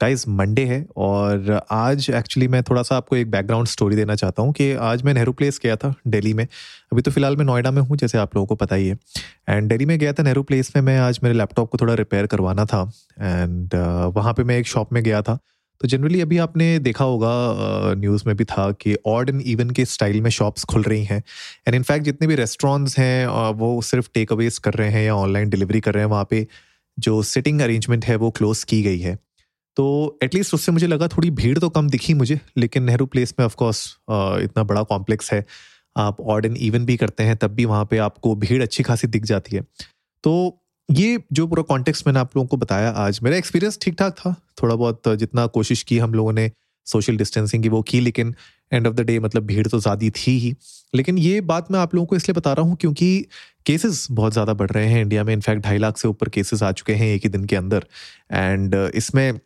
Guys Monday है और आज एक्चुअली मैं थोड़ा सा आपको एक बैकग्राउंड स्टोरी देना चाहता हूँ कि आज मैं नेहरू प्लेस गया था दिल्ली में। अभी तो फ़िलहाल मैं नोएडा में हूँ जैसे आप लोगों को पता ही है। एंड दिल्ली में गया था नेहरू प्लेस में मैं आज मेरे लैपटॉप को थोड़ा रिपेयर करवाना था। एंड uh, वहाँ पर मैं एक शॉप में गया था। तो जनरली अभी आपने देखा होगा न्यूज़ में भी था कि ऑड एंड इवन के स्टाइल में शॉप्स खुल रही हैं। एंड इनफैक्ट जितने भी रेस्टोरेंट्स हैं वो सिर्फ़ टेक अवेज कर रहे हैं या ऑनलाइन डिलीवरी कर रहे हैं वहाँ पे जो सिटिंग अरेंजमेंट है वो क्लोज की गई है। तो एटलीस्ट उससे मुझे लगा थोड़ी भीड़ तो कम दिखी मुझे, लेकिन नेहरू प्लेस में ऑफकोर्स इतना बड़ा कॉम्प्लेक्स है। आप ऑड एंड इवन भी करते हैं, तब भी वहाँ पे आपको भीड़ अच्छी खासी दिख जाती है। तो ये जो पूरा कॉन्टेक्स्ट मैंने आप लोगों को बताया आज, मेरा एक्सपीरियंस ठीक ठाक था। थोड़ा बहुत जितना कोशिश की हम लोगों ने सोशल डिस्टेंसिंग की वो की, लेकिन एंड ऑफ़ द डे मतलब भीड़ तो ज़्यादा थी ही। लेकिन ये बात मैं आप लोगों को इसलिए बता रहा हूँ क्योंकि केसेस बहुत ज़्यादा बढ़ रहे हैं। इंडिया में इनफैक्ट ढाई लाख से ऊपर केसेस आ चुके हैं एक ही दिन के अंदर। एंड इसमें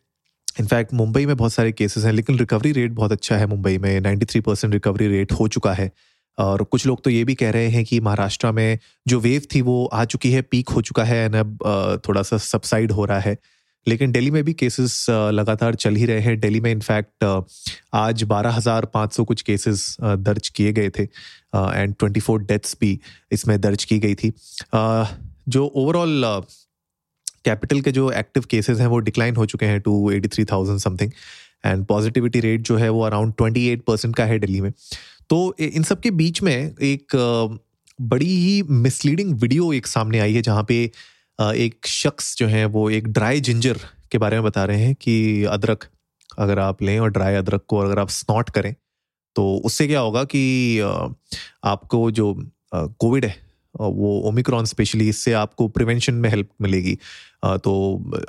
इनफैक्ट मुंबई में बहुत सारे केसेस हैं, लेकिन रिकवरी रेट बहुत अच्छा है मुंबई में। 93 परसेंट रिकवरी रेट हो चुका है। और कुछ लोग तो ये भी कह रहे हैं कि महाराष्ट्र में जो वेव थी, वो आ चुकी है पीक हो चुका है एंड अब थोड़ा सा सबसाइड हो रहा है। लेकिन दिल्ली में भी केसेस लगातार चल ही रहे हैं। दिल्ली में इनफैक्ट आज बारह हज़ार पाँच सौ कुछ केसेस दर्ज किए गए थे। एंड ट्वेंटी फोर डेथ्स भी इसमें दर्ज की गई थी। जो ओवरऑल कैपिटल के जो एक्टिव केसेस हैं वो डिक्लाइन हो चुके हैं two eighty three thousand something and positivity rate जो है वो अराउंड ट्वेंटी एट परसेंट का है दिल्ली में। तो इन सब के बीच में एक बड़ी ही मिसलीडिंग वीडियो एक सामने आई है जहाँ पे एक शख्स जो है वो एक ड्राई जिंजर के बारे में बता रहे हैं कि अदरक अगर आप लें और ड्राई अदरक को अगर आप स्नॉट करें तो उससे क्या होगा कि आपको जो कोविड है वो ओमिक्रॉन स्पेशली इससे आपको प्रिवेंशन में हेल्प मिलेगी। तो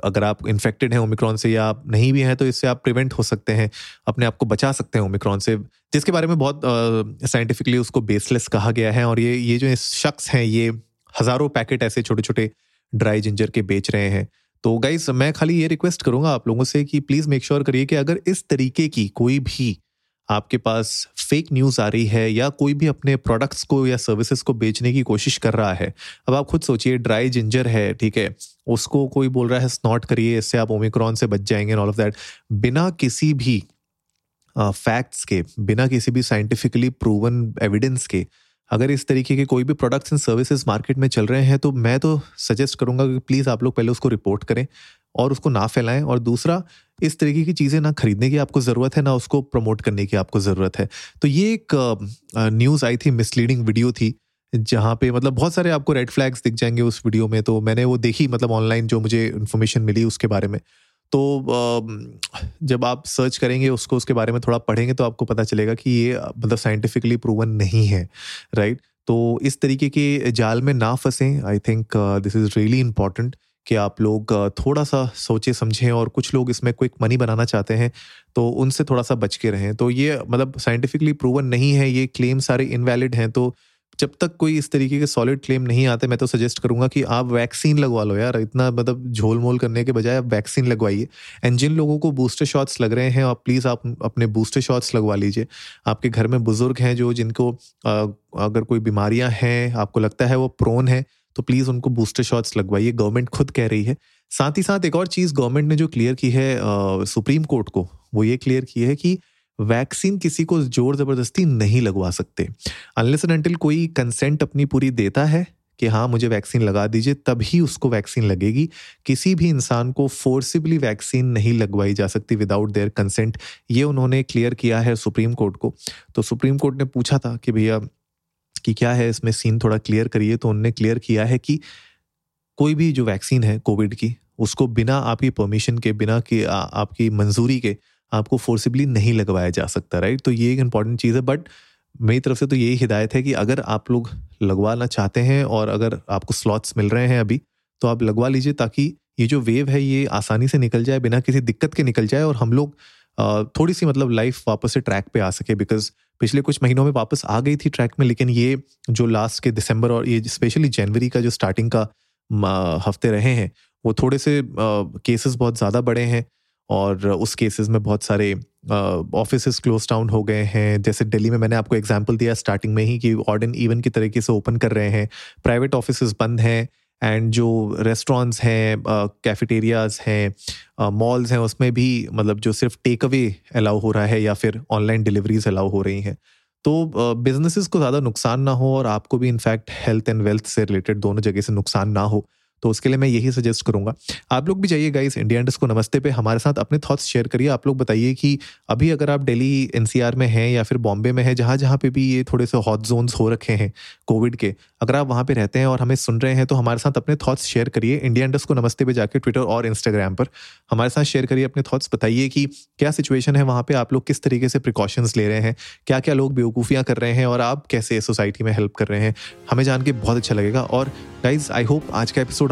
अगर आप इन्फेक्टेड हैं ओमिक्रॉन से या आप नहीं भी हैं तो इससे आप प्रिवेंट हो सकते हैं, अपने आप को बचा सकते हैं ओमिक्रॉन से, जिसके बारे में बहुत साइंटिफिकली उसको बेसलेस कहा गया है और ये ये जो शख्स हैं, ये हज़ारों पैकेट ऐसे छोटे छोटे ड्राई जिंजर के बेच रहे हैं। तो गाइज़ मैं खाली ये रिक्वेस्ट करूँगा आप लोगों से कि प्लीज़ मेक श्योर करिए कि अगर इस तरीके की कोई भी आपके पास फेक न्यूज़ आ रही है या कोई भी अपने प्रोडक्ट्स को या सर्विसेज़ को बेचने की कोशिश कर रहा है अब आप खुद सोचिए ड्राई जिंजर है ठीक है उसको कोई बोल रहा है स्नॉट करिए इससे आप ओमिक्रॉन से बच जाएँगे ऑल ऑफ़ दैट बिना किसी भी फैक्ट्स uh, के बिना किसी भी साइंटिफिकली प्रूवन एविडेंस के अगर इस तरीके के कोई भी प्रोडक्ट्स एंड सर्विसेज़ मार्केट में चल रहे हैं तो मैं तो सजेस्ट करूँगा कि प्लीज़ आप लोग पहले उसको रिपोर्ट करें। और उसको ना फैलाएँ। और दूसरा, इस तरीके की चीज़ें ना खरीदने की आपको ज़रूरत है, ना उसको प्रमोट करने की आपको ज़रूरत है। तो ये एक न्यूज़ आई थी मिसलीडिंग वीडियो थी, जहाँ पे मतलब बहुत सारे आपको रेड फ्लैग्स दिख जाएँगे उस वीडियो में। तो मैंने वो देखी मतलब ऑनलाइन जो मुझे इन्फॉर्मेशन मिली उसके बारे में। तो जब आप सर्च करेंगे उसको, उसके बारे में थोड़ा पढ़ेंगे तो आपको पता चलेगा कि ये मतलब साइंटिफिकली प्रूवन नहीं है राइट तो इस तरीके के जाल में ना फंसें। I think this is really important कि आप लोग थोड़ा सा सोचे, समझें और कुछ लोग इसमें क्विक मनी बनाना चाहते हैं तो उनसे थोड़ा सा बच के रहें। तो ये मतलब साइंटिफिकली प्रूवन नहीं है, ये क्लेम सारे इनवैलिड हैं तो जब तक कोई इस तरीके के सॉलिड क्लेम नहीं आते, मैं तो सजेस्ट करूँगा कि आप वैक्सीन लगवा लो यार, इतना मतलब झोल मोल करने के बजाय आप वैक्सीन लगवाइए। एंड जिन लोगों को बूस्टर शॉट्स लग रहे हैं, आप प्लीज़ आप अपने बूस्टर शॉट्स लगवा लीजिए। आपके घर में बुज़ुर्ग हैं जो, जिनको अगर कोई बीमारियाँ हैं, आपको लगता है वो प्रोन है तो प्लीज़ उनको बूस्टर शॉट्स लगवाइए गवर्नमेंट खुद कह रही है। साथ ही साथ एक और चीज़ गवर्नमेंट ने जो क्लियर की है आ, सुप्रीम कोर्ट को वो ये क्लियर की है कि वैक्सीन किसी को ज़ोर ज़बरदस्ती नहीं लगवा सकते। अनलेस एंड कोई कंसेंट अपनी पूरी देता है कि हाँ मुझे वैक्सीन लगा दीजिए तभी उसको वैक्सीन लगेगी। किसी भी इंसान को फोर्सिबली वैक्सीन नहीं लगवाई जा सकती विदाउट देयर कंसेंट ये उन्होंने क्लियर किया है सुप्रीम कोर्ट को। तो सुप्रीम कोर्ट ने पूछा था कि भैया कि क्या है इसमें सीन थोड़ा क्लियर करिए तो उनने क्लियर किया है कि कोई भी जो वैक्सीन है कोविड की उसको बिना आपकी परमिशन के बिना की आ, आपकी मंजूरी के आपको फोर्सिबली नहीं लगवाया जा सकता राइट तो ये एक इंपॉर्टेंट चीज़ है बट मेरी तरफ़ से तो यही हिदायत है कि अगर आप लोग लगवाना चाहते हैं और अगर आपको स्लॉट्स मिल रहे हैं अभी तो आप लगवा लीजिए ताकि ये जो वेव है ये आसानी से निकल जाए बिना किसी दिक्कत के निकल जाए और हम लोग थोड़ी सी मतलब लाइफ वापस से ट्रैक पे आ सके बिकॉज़ पिछले कुछ महीनों में वापस आ गई थी ट्रैक में, लेकिन ये जो लास्ट के दिसंबर और ये स्पेशली जनवरी का जो स्टार्टिंग का हफ़्ते रहे हैं, वो थोड़े से केसेस बहुत ज़्यादा बढ़े हैं और उस केसेस में बहुत सारे ऑफ़िस क्लोज डाउन हो गए हैं। जैसे दिल्ली में मैंने आपको एग्जांपल दिया स्टार्टिंग में ही कि एंड इवन की तरीके से ओपन कर रहे हैं प्राइवेट ऑफ़िस बंद हैं एंड जो रेस्टोरेंट्स हैं कैफेटेरियाज हैं मॉल्स हैं, उसमें भी मतलब जो सिर्फ़ टेक अवे अलाउ हो रहा है या फिर ऑनलाइन डिलीवरीज अलाउ हो रही हैं। तो बिजनेसेस को ज़्यादा नुकसान ना हो और आपको भी in fact health and wealth से रिलेटेड दोनों जगह से नुकसान ना हो। तो उसके लिए मैं यही सजेस्ट करूँगा। आप लोग भी जाइए गाइस इंडिया इंडस्ट को नमस्ते पे, हमारे साथ अपने थॉट्स शेयर करिए। आप लोग बताइए कि अभी अगर आप दिल्ली एनसीआर में हैं या फिर बॉम्बे में हैं जहाँ जहाँ पे भी ये थोड़े से हॉट जोन्स हो रखे हैं कोविड के, अगर आप वहाँ पे रहते हैं और हमें सुन रहे हैं तो हमारे साथ अपने थॉट्स शेयर करिए। इंडिया इंडस्ट को नमस्ते पे जाकर ट्विटर और इंस्टाग्राम पर हमारे साथ शेयर करिए अपने थॉट्स बताइए कि क्या सिचुएशन है वहाँ पे? आप लोग किस तरीके से प्रिकॉशंस ले रहे हैं? क्या क्या लोग बेवकूफ़ियाँ कर रहे हैं और आप कैसे सोसाइटी में हेल्प कर रहे हैं? हमें जान के बहुत अच्छा लगेगा। और गाइज़ आई होप आज का एपिसोड